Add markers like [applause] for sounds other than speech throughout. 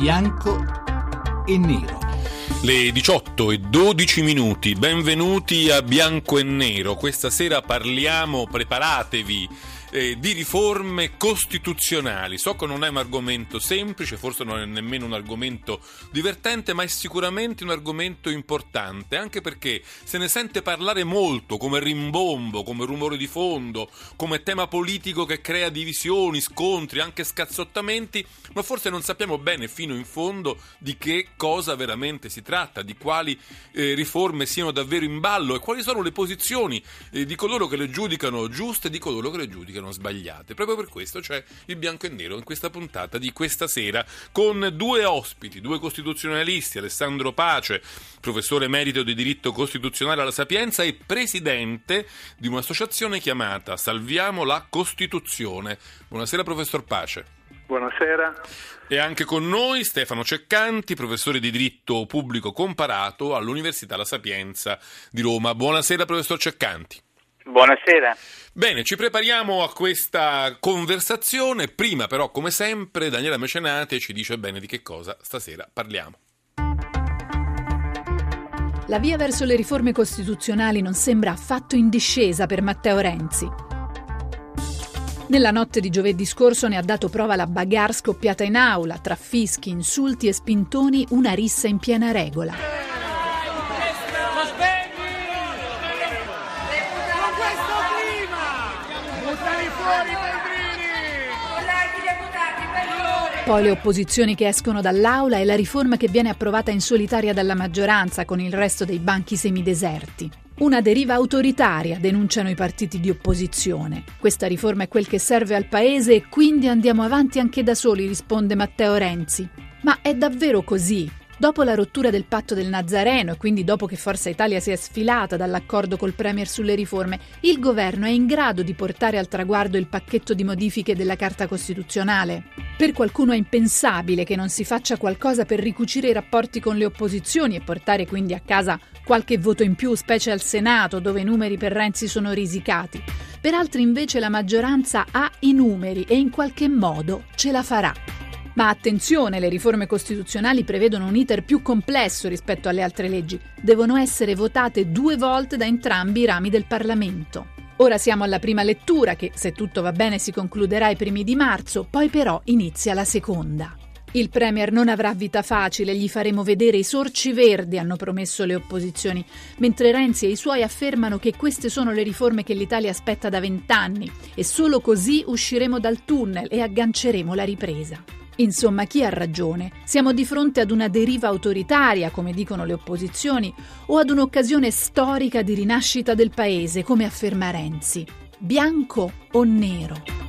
bianco e nero. Le 18 e 12 minuti, benvenuti a Bianco e Nero. Questa sera parliamo, preparatevi eh, di riforme costituzionali. So che non è un argomento semplice, forse non è nemmeno un argomento divertente, ma è sicuramente un argomento importante, anche perché se ne sente parlare molto come rimbombo, come rumore di fondo, come tema politico che crea divisioni, scontri, anche scazzottamenti, ma forse non sappiamo bene fino in fondo di che cosa veramente si tratta, di quali eh, riforme siano davvero in ballo e quali sono le posizioni eh, di coloro che le giudicano giuste e di coloro che le giudicano dicono sbagliate. Proprio per questo c'è il bianco e nero in questa puntata di questa sera con due ospiti, due costituzionalisti, Alessandro Pace, professore emerito di diritto costituzionale alla Sapienza e presidente di un'associazione chiamata Salviamo la Costituzione. Buonasera professor Pace. Buonasera. E anche con noi Stefano Ceccanti, professore di diritto pubblico comparato all'Università La Sapienza di Roma. Buonasera professor Ceccanti. Buonasera. Bene, ci prepariamo a questa conversazione. Prima però, come sempre, Daniela Mecenate ci dice bene di che cosa stasera parliamo. La via verso le riforme costituzionali non sembra affatto in discesa per Matteo Renzi. Nella notte di giovedì scorso ne ha dato prova la bagarre scoppiata in aula, tra fischi, insulti e spintoni, una rissa in piena regola. Poi le opposizioni che escono dall'aula e la riforma che viene approvata in solitaria dalla maggioranza con il resto dei banchi semideserti. Una deriva autoritaria, denunciano i partiti di opposizione. Questa riforma è quel che serve al Paese e quindi andiamo avanti anche da soli, risponde Matteo Renzi. Ma è davvero così? Dopo la rottura del patto del Nazareno e quindi dopo che Forza Italia si è sfilata dall'accordo col Premier sulle riforme, il governo è in grado di portare al traguardo il pacchetto di modifiche della Carta Costituzionale? Per qualcuno è impensabile che non si faccia qualcosa per ricucire i rapporti con le opposizioni e portare quindi a casa qualche voto in più, specie al Senato, dove i numeri per Renzi sono risicati. Per altri invece la maggioranza ha i numeri e in qualche modo ce la farà. Ma attenzione, le riforme costituzionali prevedono un iter più complesso rispetto alle altre leggi. Devono essere votate due volte da entrambi i rami del Parlamento. Ora siamo alla prima lettura che, se tutto va bene, si concluderà ai primi di marzo, poi però inizia la seconda. Il Premier non avrà vita facile, gli faremo vedere i sorci verdi, hanno promesso le opposizioni, mentre Renzi e i suoi affermano che queste sono le riforme che l'Italia aspetta da vent'anni e solo così usciremo dal tunnel e agganceremo la ripresa. Insomma, chi ha ragione? Siamo di fronte ad una deriva autoritaria, come dicono le opposizioni, o ad un'occasione storica di rinascita del paese, come afferma Renzi? Bianco o nero?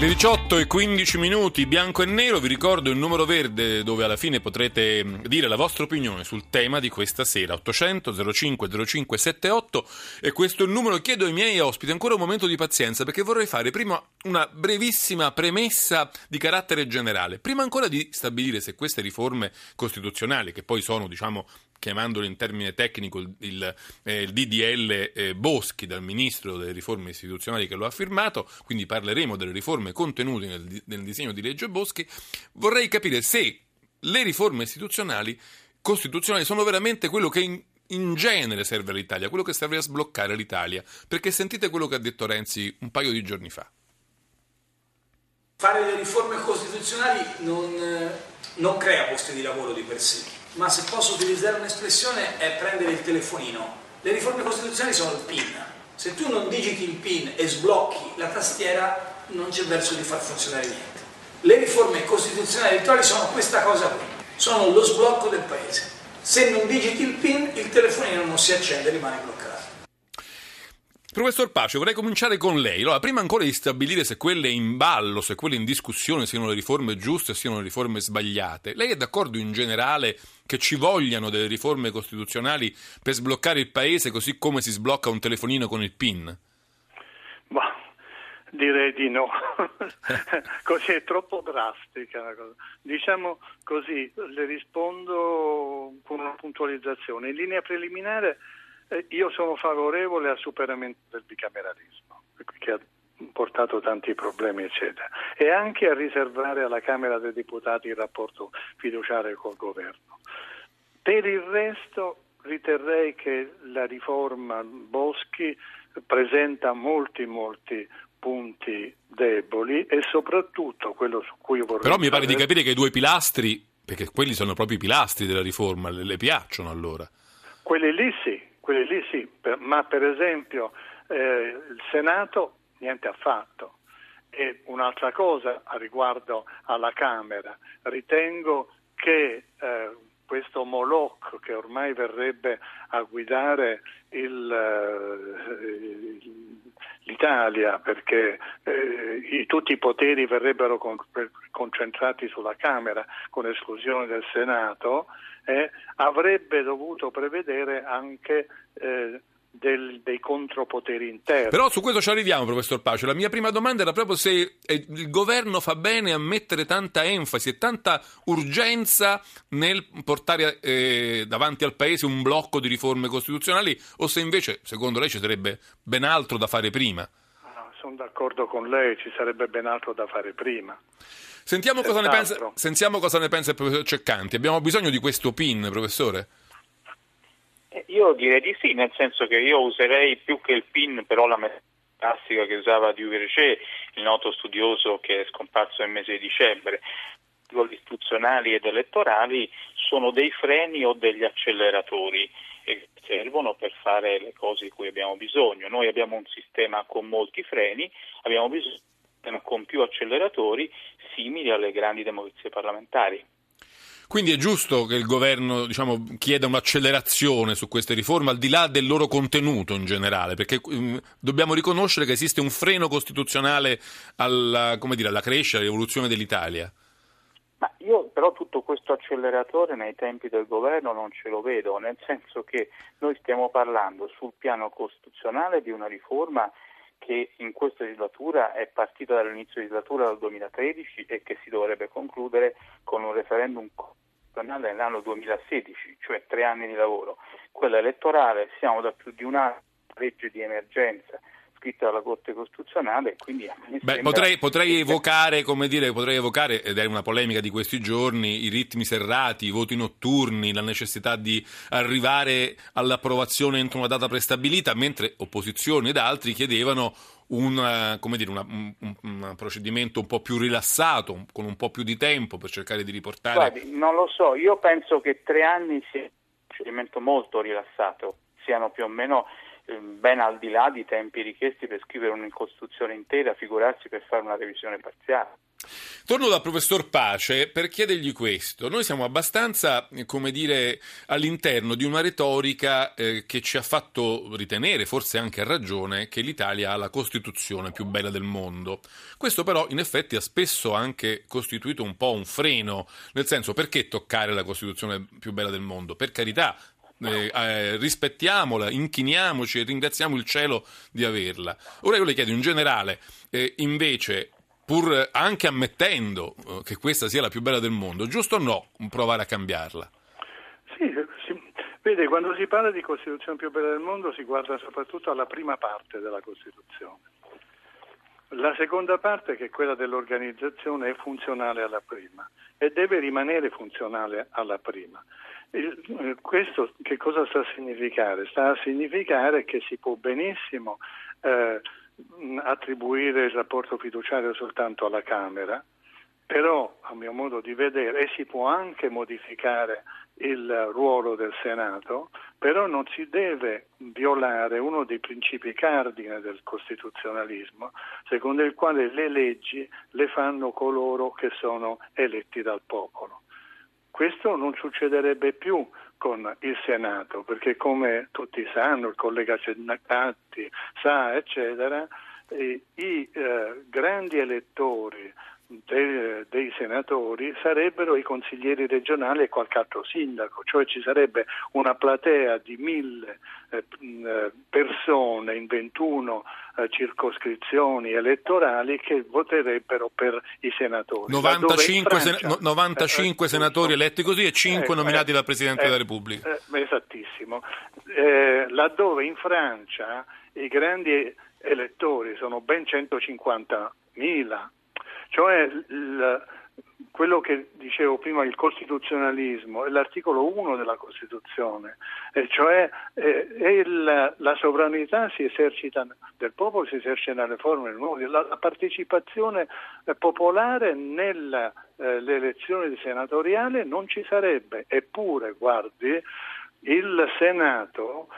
Le 18 e 15 minuti, bianco e nero, vi ricordo il numero verde dove alla fine potrete mm, dire la vostra opinione sul tema di questa sera, 800 05 05 78 e questo è il numero, chiedo ai miei ospiti ancora un momento di pazienza perché vorrei fare prima una brevissima premessa di carattere generale, prima ancora di stabilire se queste riforme costituzionali, che poi sono diciamo chiamandolo in termine tecnico il, il, eh, il DDL eh, Boschi dal ministro delle riforme istituzionali che lo ha firmato, quindi parleremo delle riforme contenute nel, nel disegno di legge Boschi, vorrei capire se le riforme istituzionali costituzionali sono veramente quello che in, in genere serve all'Italia, quello che serve a sbloccare l'Italia, perché sentite quello che ha detto Renzi un paio di giorni fa. Fare le riforme costituzionali non, eh, non crea posti di lavoro di per sé ma se posso utilizzare un'espressione è prendere il telefonino. Le riforme costituzionali sono il PIN. Se tu non digiti il PIN e sblocchi la tastiera, non c'è verso di far funzionare niente. Le riforme costituzionali elettorali sono questa cosa qui, sono lo sblocco del paese. Se non digiti il PIN, il telefonino non si accende, rimane bloccato. Professor Pace, vorrei cominciare con lei. Allora, prima ancora di stabilire se quelle in ballo, se quelle in discussione siano le riforme giuste o siano le riforme sbagliate, lei è d'accordo in generale che ci vogliano delle riforme costituzionali per sbloccare il paese così come si sblocca un telefonino con il PIN? Bah, direi di no. [laughs] così è troppo drastica la cosa. Diciamo così, le rispondo con una puntualizzazione. In linea preliminare eh, io sono favorevole al superamento del bicameralismo, che ha portato tanti problemi, eccetera. e anche a riservare alla Camera dei Deputati il rapporto fiduciario col governo. Per il resto riterrei che la riforma Boschi presenta molti molti punti deboli e soprattutto quello su cui vorrei... Però mi pare di capire che i due pilastri, perché quelli sono proprio i pilastri della riforma, le, le piacciono allora? Quelli lì sì, quelli lì sì, per, ma per esempio eh, il Senato niente affatto. E un'altra cosa a riguardo alla Camera, ritengo che eh, questo Moloch che ormai verrebbe a guidare il, eh, l'Italia perché eh, i, tutti i poteri verrebbero con, concentrati sulla Camera con esclusione del Senato, eh, avrebbe dovuto prevedere anche eh, del, dei contropoteri interni. Però su questo ci arriviamo, professor Pace. La mia prima domanda era proprio se eh, il governo fa bene a mettere tanta enfasi e tanta urgenza nel portare eh, davanti al Paese un blocco di riforme costituzionali o se invece, secondo lei, ci sarebbe ben altro da fare prima. Ah, sono d'accordo con lei, ci sarebbe ben altro da fare prima. Sentiamo cosa, pensa, sentiamo cosa ne pensa il professor Ceccanti. Abbiamo bisogno di questo PIN, professore? Io direi di sì, nel senso che io userei più che il PIN, però la metoda classica che usava Duverger, il noto studioso che è scomparso nel mese di dicembre. I ruoli istituzionali ed elettorali sono dei freni o degli acceleratori che servono per fare le cose di cui abbiamo bisogno. Noi abbiamo un sistema con molti freni, abbiamo bisogno di un sistema con più acceleratori simili alle grandi democrazie parlamentari. Quindi è giusto che il governo diciamo, chieda un'accelerazione su queste riforme, al di là del loro contenuto in generale, perché um, dobbiamo riconoscere che esiste un freno costituzionale alla, dire, alla crescita, all'evoluzione dell'Italia. Ma io però tutto questo acceleratore nei tempi del governo non ce lo vedo, nel senso che noi stiamo parlando sul piano costituzionale di una riforma che in questa legislatura è partita dall'inizio legislatura del 2013 e che si dovrebbe concludere con un referendum costituzionale nell'anno 2016, cioè tre anni di lavoro. Quella elettorale siamo da più di un legge di emergenza scritta dalla Corte Costituzionale. Quindi Beh, potrei, potrei, evocare, come dire, potrei evocare, ed è una polemica di questi giorni, i ritmi serrati, i voti notturni, la necessità di arrivare all'approvazione entro una data prestabilita, mentre opposizioni ed altri chiedevano un, eh, dire, una, un, un, procedimento un po' più rilassato, con un po' più di tempo per cercare di riportare. Guardi, non lo so, io penso che tre anni sia un procedimento molto rilassato, siano più o meno ben al di là di tempi richiesti per scrivere un'incostruzione intera, figurarsi per fare una revisione parziale. Torno dal professor Pace per chiedergli questo. Noi siamo abbastanza, come dire, all'interno di una retorica eh, che ci ha fatto ritenere, forse anche a ragione, che l'Italia ha la Costituzione più bella del mondo. Questo però in effetti ha spesso anche costituito un po' un freno, nel senso perché toccare la Costituzione più bella del mondo? Per carità, eh, eh, rispettiamola, inchiniamoci e ringraziamo il cielo di averla. Ora io le chiedo in generale, eh, invece, pur anche ammettendo eh, che questa sia la più bella del mondo, giusto o no provare a cambiarla? Sì, sì. Vede, quando si parla di Costituzione più bella del mondo si guarda soprattutto alla prima parte della Costituzione. La seconda parte, che è quella dell'organizzazione, è funzionale alla prima e deve rimanere funzionale alla prima. Eh, questo che cosa sta a significare? Sta a significare che si può benissimo eh, attribuire il rapporto fiduciario soltanto alla Camera, però a mio modo di vedere, si può anche modificare il ruolo del Senato, però non si deve violare uno dei principi cardine del costituzionalismo, secondo il quale le leggi le fanno coloro che sono eletti dal popolo. Questo non succederebbe più con il Senato, perché come tutti sanno, il collega Cennacatti sa, eccetera, eh, i eh, grandi elettori de, dei senatori sarebbero i consiglieri regionali e qualche altro sindaco, cioè ci sarebbe una platea di mille eh, eh persone in 21 eh, circoscrizioni elettorali che voterebbero per i senatori. 95, Francia, sen- 95 eh, eh, senatori eletti così e 5 nominati dal Presidente della Repubblica. esattissimo. laddove in Francia i grandi elettori sono ben 150 mila cioè il, quello che dicevo prima, il costituzionalismo, è l'articolo 1 della Costituzione, e cioè eh, il, la sovranità si esercita, del popolo si esercita nelle forme nuove, la, la partecipazione popolare nelle eh, elezioni senatoriali non ci sarebbe, eppure, guardi, il Senato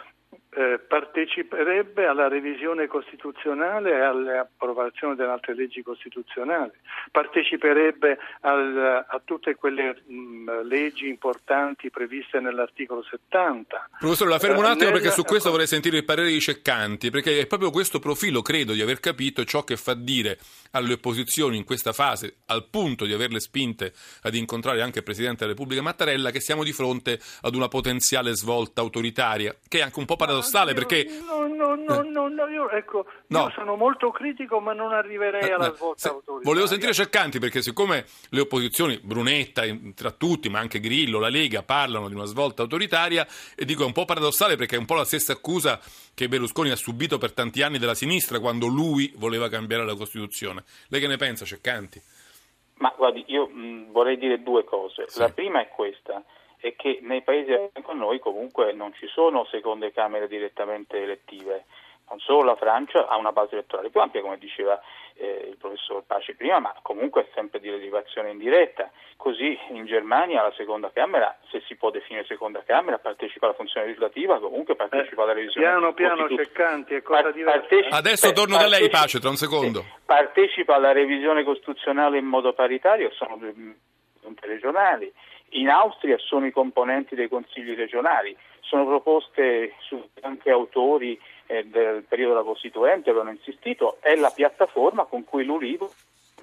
eh, parteciperebbe alla revisione costituzionale e all'approvazione delle altre leggi costituzionali, parteciperebbe al, a tutte quelle mh, leggi importanti previste nell'articolo 70. Professore, la fermo un attimo eh, perché su questo vorrei sentire il parere di Ceccanti, perché è proprio questo profilo, credo di aver capito, ciò che fa dire alle opposizioni in questa fase, al punto di averle spinte ad incontrare anche il Presidente della Repubblica Mattarella, che siamo di fronte ad una potenziale svolta autoritaria, che è anche un po' paradossale perché... No, no, no, no, no io, ecco, no. io sono molto critico ma non arriverei alla eh, svolta autoritaria. Volevo sentire Ceccanti perché siccome le opposizioni, Brunetta tra tutti, ma anche Grillo, la Lega, parlano di una svolta autoritaria, e dico è un po' paradossale perché è un po' la stessa accusa che Berlusconi ha subito per tanti anni dalla sinistra quando lui voleva cambiare la Costituzione. Lei che ne pensa, Ceccanti? Ma guardi, io mh, vorrei dire due cose. Sì. La prima è questa, è che nei paesi con noi comunque non ci sono seconde camere direttamente elettive non solo la Francia ha una base elettorale più ampia, come diceva eh, il professor Paci prima, ma comunque è sempre di derivazione indiretta. Così in Germania la seconda Camera, se si può definire seconda Camera, partecipa alla funzione legislativa, comunque partecipa alla revisione. Piano piano Ceccanti, è cosa diversa. Partecipa, Adesso eh, torno da lei, Pace, tra un secondo. Partecipa alla revisione costituzionale in modo paritario, sono giunte regionali. In Austria sono i componenti dei consigli regionali, sono proposte su anche autori eh, del periodo della Costituente avevano insistito, è la piattaforma con cui l'Ulivo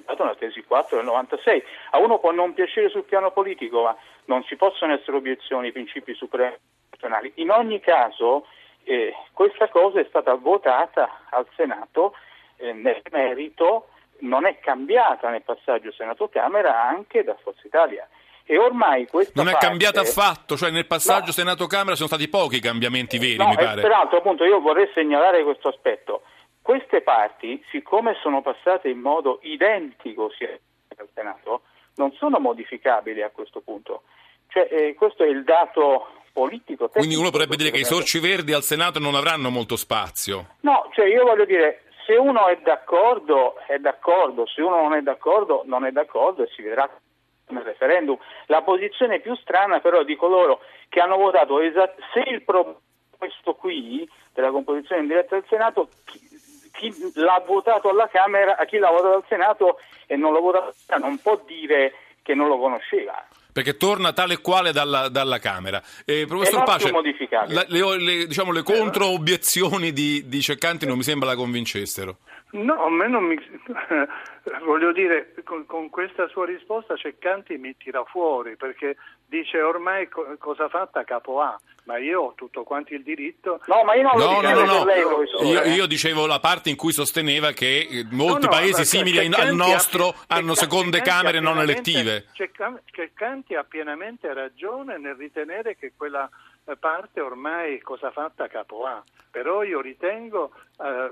ha dato una tesi 4 del 96. A uno può non piacere sul piano politico, ma non ci possono essere obiezioni ai principi supremi nazionali. In ogni caso eh, questa cosa è stata votata al Senato eh, nel merito, non è cambiata nel passaggio Senato-Camera anche da Forza Italia. E ormai questa non parte... è cambiata affatto, cioè nel passaggio no. Senato-Camera sono stati pochi i cambiamenti veri, no, mi pare. Peraltro, appunto, io vorrei segnalare questo aspetto. Queste parti, siccome sono passate in modo identico sia al Senato, non sono modificabili a questo punto. Cioè, eh, questo è il dato politico. Quindi uno potrebbe dire che i sorci verdi al Senato non avranno molto spazio. No, cioè io voglio dire, se uno è d'accordo, è d'accordo, se uno non è d'accordo, non è d'accordo e si vedrà nel referendum. La posizione più strana però di coloro che hanno votato esat- se il problema questo qui della composizione indiretta del Senato chi, chi, l'ha votato alla Camera, a chi l'ha votato al Senato e non l'ha votato non può dire che non lo conosceva perché torna tale e quale dalla, dalla Camera. Eh, professor Pace, la, le, le, diciamo, le contro-obiezioni di, di Ceccanti non mi sembra la convincessero. No, a me non mi... [laughs] voglio dire, con, con, questa sua risposta Ceccanti mi tira fuori perché dice ormai co- cosa fatta capo A, ma io ho tutto quanto il diritto. No, ma io non lo no, no, no, lei, io, io, dicevo la parte in cui sosteneva che eh, molti no, no, paesi simili al nostro ha, hanno seconde camere non elettive. Ceccanti ha pienamente ragione nel ritenere che quella parte ormai cosa fatta capo A, però io ritengo eh,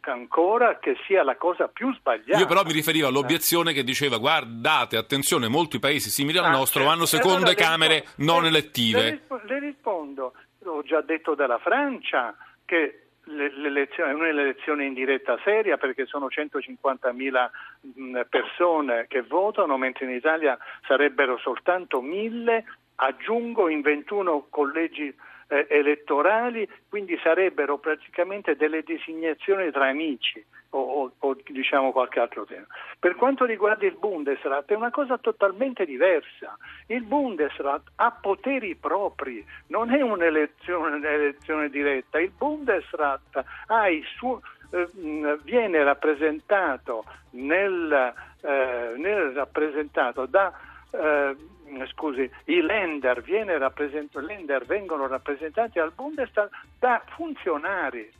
ancora che sia la cosa più sbagliata. Io però mi riferivo all'obiezione che diceva guardate, attenzione, molti paesi simili al ah, nostro certo. hanno seconde allora, camere rispondo, non le, elettive. Le, le rispondo, ho già detto della Francia che è un'elezione in diretta seria perché sono 150.000 persone che votano, mentre in Italia sarebbero soltanto 1.000 aggiungo in 21 collegi eh, elettorali, quindi sarebbero praticamente delle designazioni tra amici o, o, o, diciamo qualche altro tema. Per quanto riguarda il Bundesrat è una cosa totalmente diversa. Il Bundesrat ha poteri propri, non è un'elezione, un'elezione diretta. Il Bundesrat suo, eh, viene rappresentato, nel, eh, nel rappresentato da eh, scusi, i lender, lender, vengono rappresentati al Bundestag da funzionari.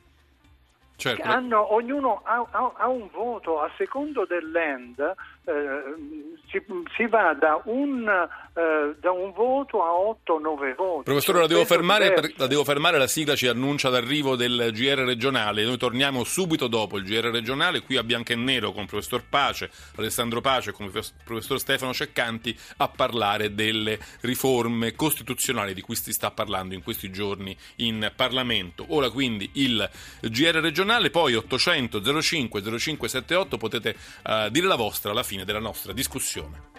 Certo. Hanno, ognuno ha, ha, ha, un voto a secondo del land eh, si, si, va da un, eh, da un voto a 8-9 voti. Professore, la devo, fermare, per, la devo, fermare, la sigla ci annuncia l'arrivo del GR regionale, noi torniamo subito dopo il GR regionale qui a bianco e nero con il professor Pace, Alessandro Pace e con il professor Stefano Ceccanti a parlare delle riforme costituzionali di cui si sta parlando in questi giorni in Parlamento. Ora quindi il GR regionale poi 800 05 0578 potete uh, dire la vostra alla fine della nostra discussione.